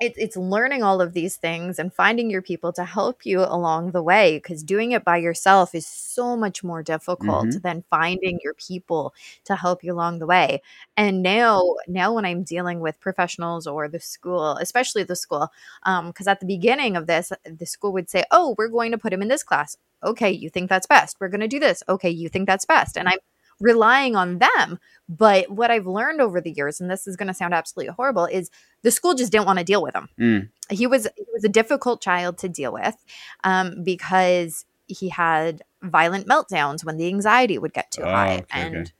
it's it's learning all of these things and finding your people to help you along the way because doing it by yourself is so much more difficult Mhm. than finding your people to help you along the way. And now now when i'm dealing with professionals or the school especially the school because at the beginning of this the school would say oh we're going to put him in this class. Okay you think that's best. We're going to do this. Okay you think that's best. And i'm relying on them. But what i've learned over the years and this is going to sound absolutely horrible is the school just didn't want to deal with him. Mm. he was he was a difficult child to deal with um, because he had violent meltdowns when the anxiety would get too Oh, high. okay, okay. and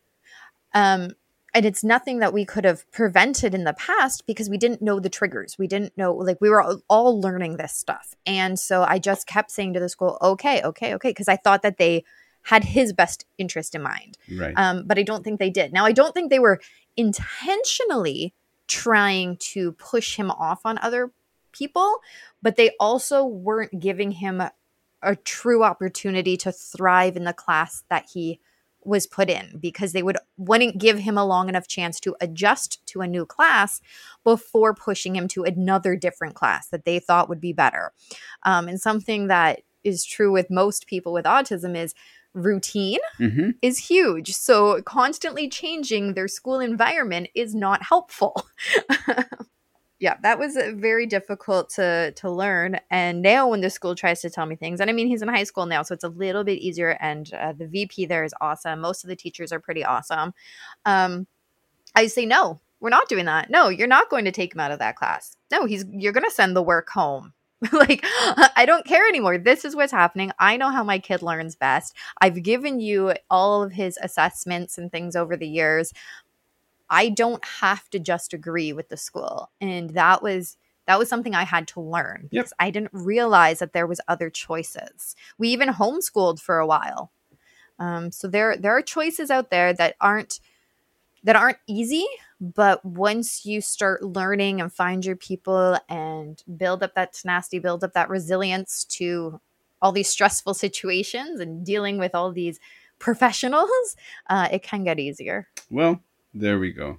um and it's nothing that we could have prevented in the past because we didn't know the triggers. We didn't know like we were all- all learning this stuff. And so i just kept saying to the school okay okay okay because i thought that they had his best interest in mind Right. um, but I don't think they did. Now, I don't think they were intentionally trying to push him off on other people, but they also weren't giving him a, a true opportunity to thrive in the class that he was put in because they would wouldn't give him a long enough chance to adjust to a new class before pushing him to another different class that they thought would be better. Um, and something that is true with most people with autism is routine hmm is huge. So constantly changing their school environment is not helpful. yeah, that was uh, very difficult to to learn. And now when the school tries to tell me things, and I mean he's in high school now, so it's a little bit easier. And uh, the VP there is awesome. Most of the teachers are pretty awesome. Um, I say no, we're not doing that. No, you're not going to take him out of that class. No, he's you're going to send the work home. like I don't care anymore. This is what's happening. I know how my kid learns best. I've given you all of his assessments and things over the years. I don't have to just agree with the school. And that was that was something I had to learn Yep. because I didn't realize that there was other choices. We even homeschooled for a while. Um, so there there are choices out there that aren't that aren't easy, but once you start learning and find your people and build up that tenacity, build up that resilience to all these stressful situations and dealing with all these professionals, uh, it can get easier. Well, there we go.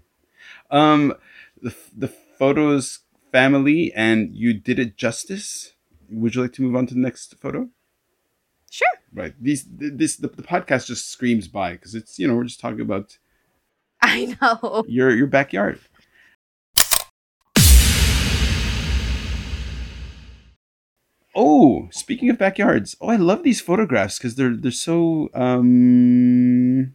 Um, the the photos family and you did it justice. Would you like to move on to the next photo? Sure. Right. These this the, the podcast just screams by because it's you know we're just talking about I know. your your backyard. Oh, speaking of backyards, oh, I love these photographs because they're they're so um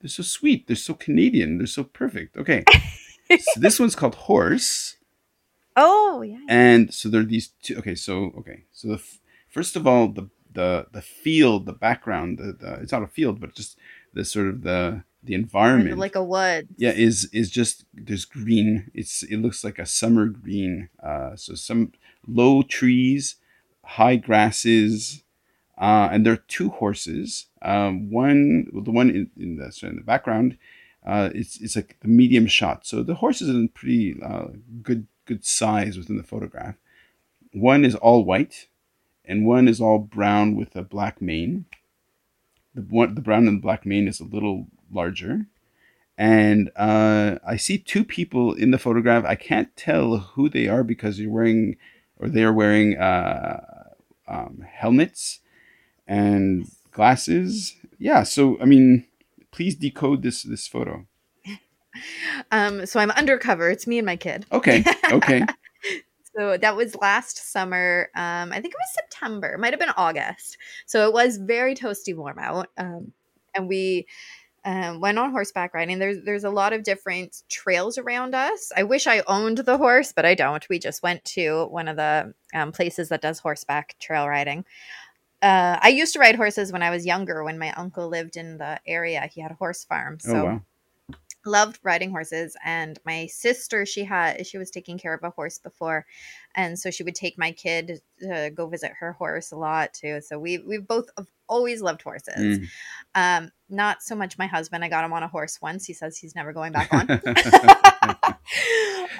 they're so sweet. They're so Canadian. They're so perfect. Okay, so this one's called Horse, Oh, yeah. and so there are these two. Okay, so okay, so the f- first of all, the the the field, the background, the, the it's not a field, but just the sort of the the environment. Like a wood. yeah is is just there's green it's it looks like a summer green uh so some low trees high grasses uh and there are two horses. Um one well, the one in, in the sorry, in the background uh it's it's like the medium shot. So the horse is in pretty uh, good good size within the photograph. One is all white and one is all brown with a black mane. The one the brown and the black mane is a little larger and uh, I see two people in the photograph. I can't tell who they are because you're wearing, or they are wearing uh, um, helmets and glasses. Yeah, so I mean, please decode this this photo. Um, so I'm undercover. It's me and my kid. Okay, okay, So that was last summer. Um, I think it was September. Might have been August. So it was very toasty warm out. Um, and we um, went on horseback riding. There's there's a lot of different trails around us. I wish I owned the horse, but I don't. We just went to one of the um, places that does horseback trail riding. Uh, I used to ride horses when I was younger. When my uncle lived in the area, he had a horse farm. So oh wow. loved riding horses and my sister she had she was taking care of a horse before and so she would take my kid to go visit her horse a lot too so we we've both have always loved horses Mm. um not so much my husband. I got him on a horse once. He says he's never going back on.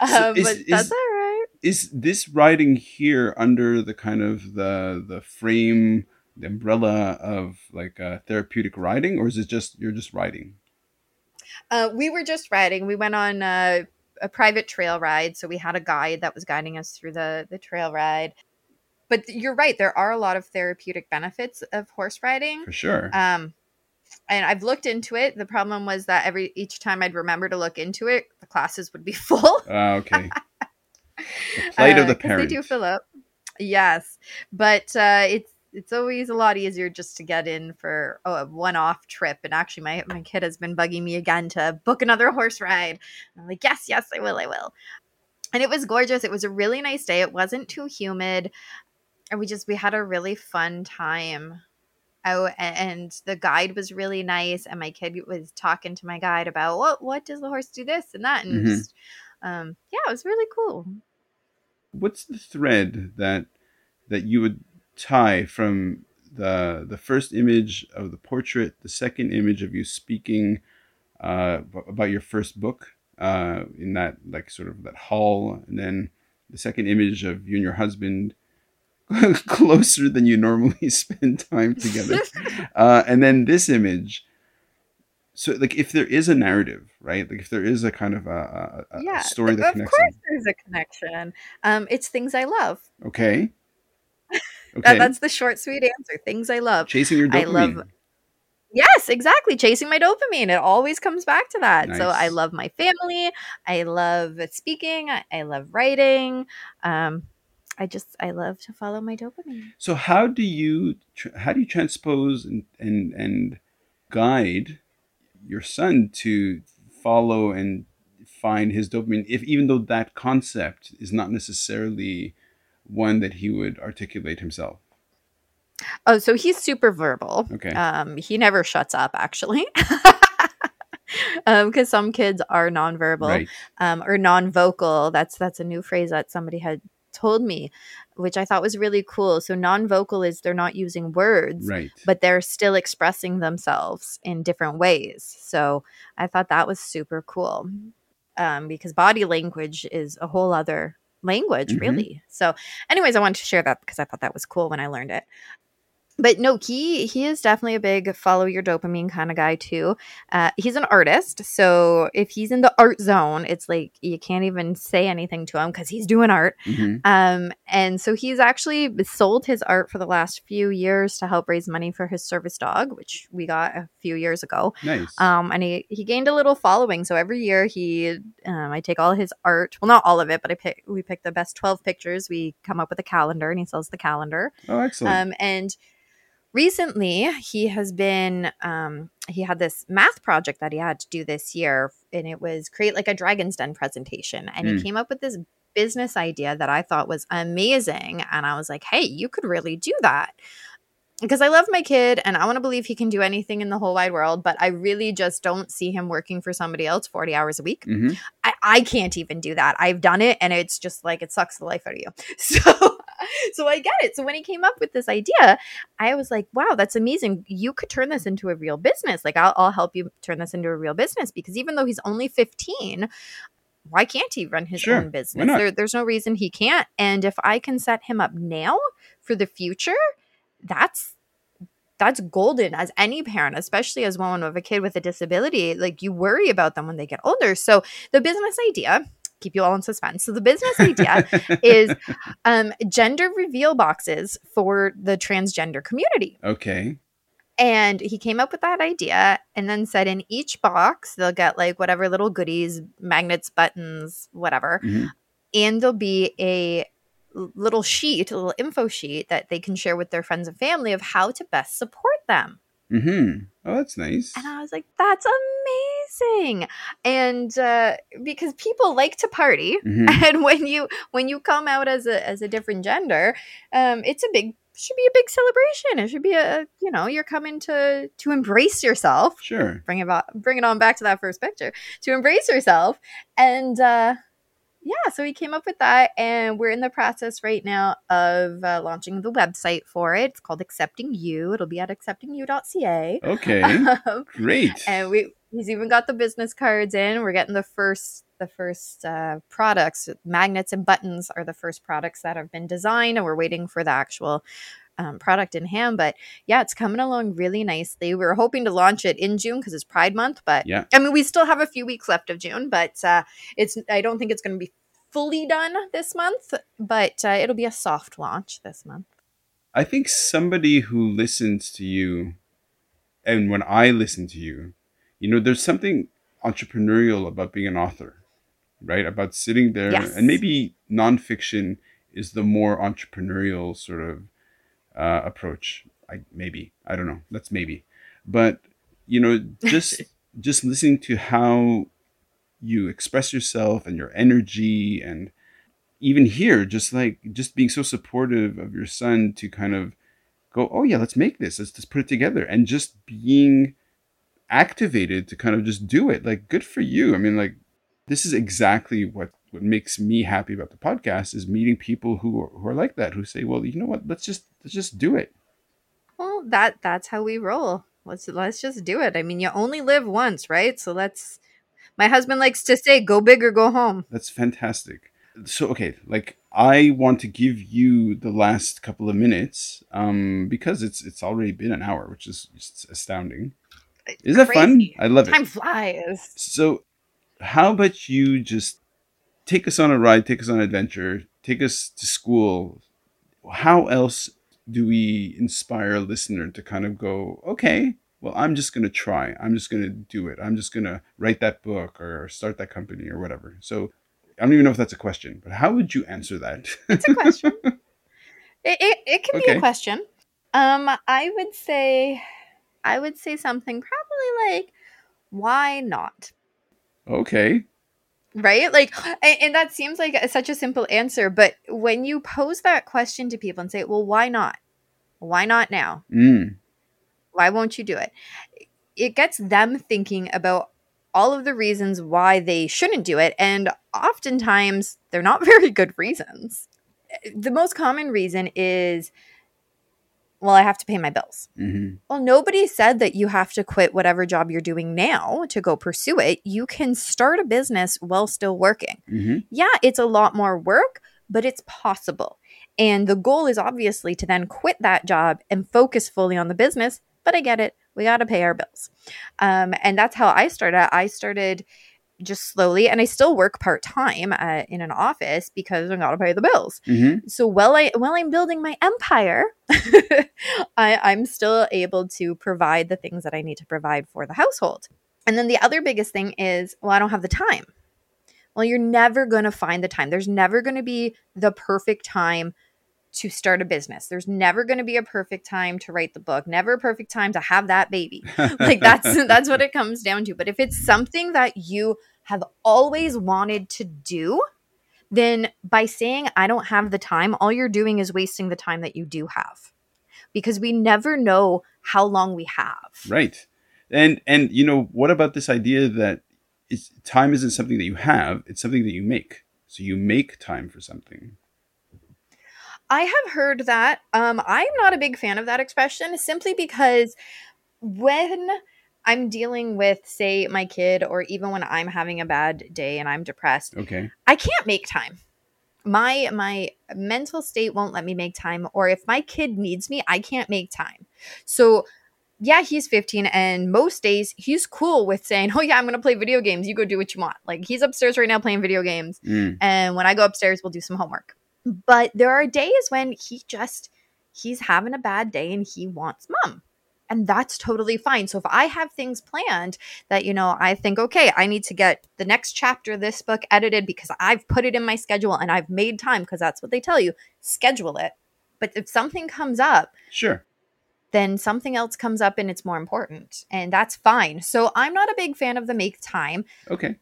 So um, is- but is- that's all right. is this riding here under the kind of the the frame the umbrella of like uh, therapeutic riding or is it just you're just riding Uh, we were just riding. We went on a, a private trail ride, so we had a guide that was guiding us through the the trail ride. But you're right; there are a lot of therapeutic benefits of horse riding. for sure. Um, and I've looked into it. The problem was that every each time I'd remember to look into it, the classes would be full. Ah, okay the plight of Uh, the 'cause parent They do fill up. Yes, but uh, it's it's always a lot easier just to get in for oh, a one-off trip. And actually, my my kid has been bugging me again to book another horse ride. And I'm like, yes, yes, I will, I will. And it was gorgeous. It was a really nice day. It wasn't too humid, and we just we had a really fun time. Oh, and the guide was really nice, and my kid was talking to my guide about what what does the horse do this and that, and Mhm. just um, yeah, it was really cool. what's the thread that that you would tie from the the first image of the portrait, the second image of you speaking uh, about your first book uh, in that like sort of that hall, and then the second image of you and your husband closer than you normally spend time together, uh, and then this image. So, like, if there is a narrative, right? Like, if there is a kind of a, a, a yeah, story that of connects Of course them. there's a connection. Um, it's things I love. Okay. That- Okay. that's the short, sweet answer. Things I love. Chasing your dopamine. I love- Yes, exactly. Chasing my dopamine. It always comes back to that. So I love my family. I love speaking. I, I love writing. Um, I just I love to follow my dopamine. So how do you how do you transpose and and and guide your son to follow and find his dopamine if even though that concept is not necessarily one that he would articulate himself. Oh, so he's super verbal. Okay. Um, he never shuts up actually. Um, because some kids are nonverbal. Right. um, or non-vocal. That's that's a new phrase that somebody had told me, which I thought was really cool. So non-vocal is they're not using words, Right. but they're still expressing themselves in different ways. So I thought that was super cool um, because body language is a whole other language, Mhm. really. So, anyways, I wanted to share that because I thought that was cool when I learned it but no he he is definitely a big follow your dopamine kind of guy too uh, he's an artist so if he's in the art zone it's like you can't even say anything to him because he's doing art Mhm. um, and so he's actually sold his art for the last few years to help raise money for his service dog which we got a few years ago Nice. um, and he, he gained a little following. So every year he, um, I take all his art. Well, not all of it, but I pick. We pick the best twelve pictures. We come up with a calendar, and he sells the calendar. oh, excellent. Um, and recently he has been um, he had this math project that he had to do this year and it was create like a dragon's den presentation and Hmm. he came up with this business idea that i thought was amazing and i was like hey you could really do that because i love my kid and i want to believe he can do anything in the whole wide world but i really just don't see him working for somebody else 40 hours a week Mhm. I, I can't even do that. I've done it and it's just like it sucks the life out of you. So so I get it. So when he came up with this idea, I was like, wow, that's amazing. You could turn this into a real business. Like I'll, I'll help you turn this into a real business because even though he's only 15, why can't he run his Sure. own business? There, there's no reason he can't. And if I can set him up now for the future, that's that's golden as any parent, especially as one of a kid with a disability. Like you worry about them when they get older. So the business idea, keep you all in suspense. So the business idea is um, gender reveal boxes for the transgender community. okay. And he came up with that idea and then said in each box, they'll get like whatever little goodies, magnets, buttons, whatever. Mhm. And there'll be a little sheet, a little info sheet that they can share with their friends and family of how to best support them. Mm-hmm. Oh, that's nice. And I was like, that's amazing. And uh, because people like to party, Mhm. and when you when you come out as a as a different gender, um, it's a big should be a big celebration. It should be a you know you're coming to to embrace yourself. Sure. Bring it on, bring it on back to that first picture to embrace yourself. And uh, yeah, so we came up with that, and we're in the process right now of uh, launching the website for it. It's called Accepting You. It'll be at acceptingyou.ca. Okay. Um, Great. and we he's even got the business cards in. We're getting the first the first uh, products. Magnets and buttons are the first products that have been designed and we're waiting for the actual um, product in hand. But yeah it's coming along really nicely. We are hoping to launch it in june because it's pride month but Yeah. i mean we still have a few weeks left of june but uh, it's i don't think it's going to be fully done this month but uh, it'll be a soft launch this month. I think somebody who listens to you, and when I listen to you, you know, there's something entrepreneurial about being an author, right? About sitting there, Yes. and maybe nonfiction is the more entrepreneurial sort of uh, approach. I maybe I don't know. That's maybe, but you know, just just listening to how you express yourself and your energy and even here just like just being so supportive of your son to kind of go oh yeah let's make this let's just put it together and just being activated to kind of just do it like good for you i mean like this is exactly what what makes me happy about the podcast is meeting people who are, who are like that who say well you know what let's just let's just do it Well, that that's how we roll. Let's let's just do it. I mean, you only live once, right? So let's. My husband likes to say, "Go big or go home." That's fantastic. So okay, like I want to give you the last couple of minutes, um, because it's it's already been an hour, which is just astounding. Is that fun? I love Time it. Time flies. So, how about you just take us on a ride, take us on an adventure, take us to school? How else do we inspire a listener to kind of go, okay, well, I'm just going to try. I'm just going to do it. I'm just going to write that book or start that company or whatever. So, I don't even know if that's a question, but how would you answer that? It's a question. it, it it can be a question. Um, I would say, I would say something probably like, "Why not?" okay. right? Like and, that seems like a- such a simple answer but when you pose that question to people and say well why not? Why not now? Mm, why won't you do it? It gets them thinking about all of the reasons why they shouldn't do it and oftentimes they're not very good reasons. The most common reason is well i have to pay my bills hmm well, nobody said that you have to quit whatever job you're doing now to go pursue it. You can start a business while still working. hmm Yeah, it's a lot more work, but it's possible. And the goal is obviously to then quit that job and focus fully on the business. But I get it. We got to pay our bills. Um, and that's how I started. I started just slowly, and I still work part time uh, in an office because I got to pay the bills hmm so while I while I'm building my empire, I, I'm still able to provide the things that I need to provide for the household. And then the other biggest thing is, well, I don't have the time. Well, you're never going to find the time. There's never going to be the perfect time to start a business. There's never going to be a perfect time to write the book. Never a perfect time to have that baby like that's that's what it comes down to but if it's something that you have always wanted to do then by saying i don't have the time all you're doing is wasting the time that you do have because we never know how long we have Right. And and you know what about this idea that it's, time isn't something that you have; it's something that you make. So you make time for something. I have heard that. Um, I'm not a big fan of that expression simply because when I'm dealing with, say, my kid, or even when I'm having a bad day and I'm depressed, Okay. I can't make time. My my mental state won't let me make time or if my kid needs me, I can't make time. So yeah, he's 15 and most days he's cool with saying, "Oh yeah, I'm going to play video games. You go do what you want." Like he's upstairs right now playing video games Mm. and when I go upstairs we'll do some homework. But there are days when he just he's having a bad day and he wants mom. And that's totally fine. So if I have things planned that, you know, I think, okay, I need to get the next chapter of this book edited because I've put it in my schedule and I've made time because that's what they tell you schedule it. But if something comes up, Sure. then something else comes up and it's more important. And that's fine. So I'm not a big fan of the make time Okay.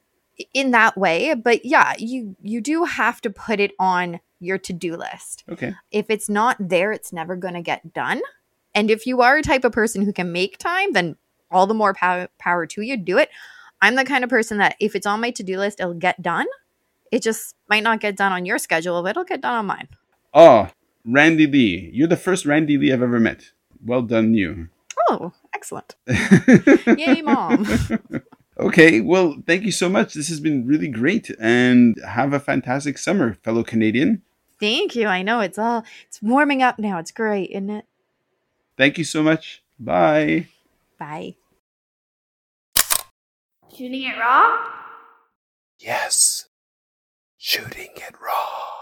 in that way, but yeah, you you do have to put it on your to-do list. Okay. If it's not there, it's never going to get done. And if you are a type of person who can make time, then all the more power power to you, do it. I'm the kind of person that if it's on my to-do list, it'll get done. It just might not get done on your schedule, but it'll get done on mine. Oh, Randy Lee. You're the first Randy Lee I've ever met. Well done, you. Oh, excellent. Yay, mom. okay. Well, thank you so much. This has been really great. And have a fantastic summer, fellow Canadian. Thank you. I know it's all it's warming up now. It's great, isn't it? Thank you so much. Bye. Bye. Shooting it raw? Yes. Shooting it raw.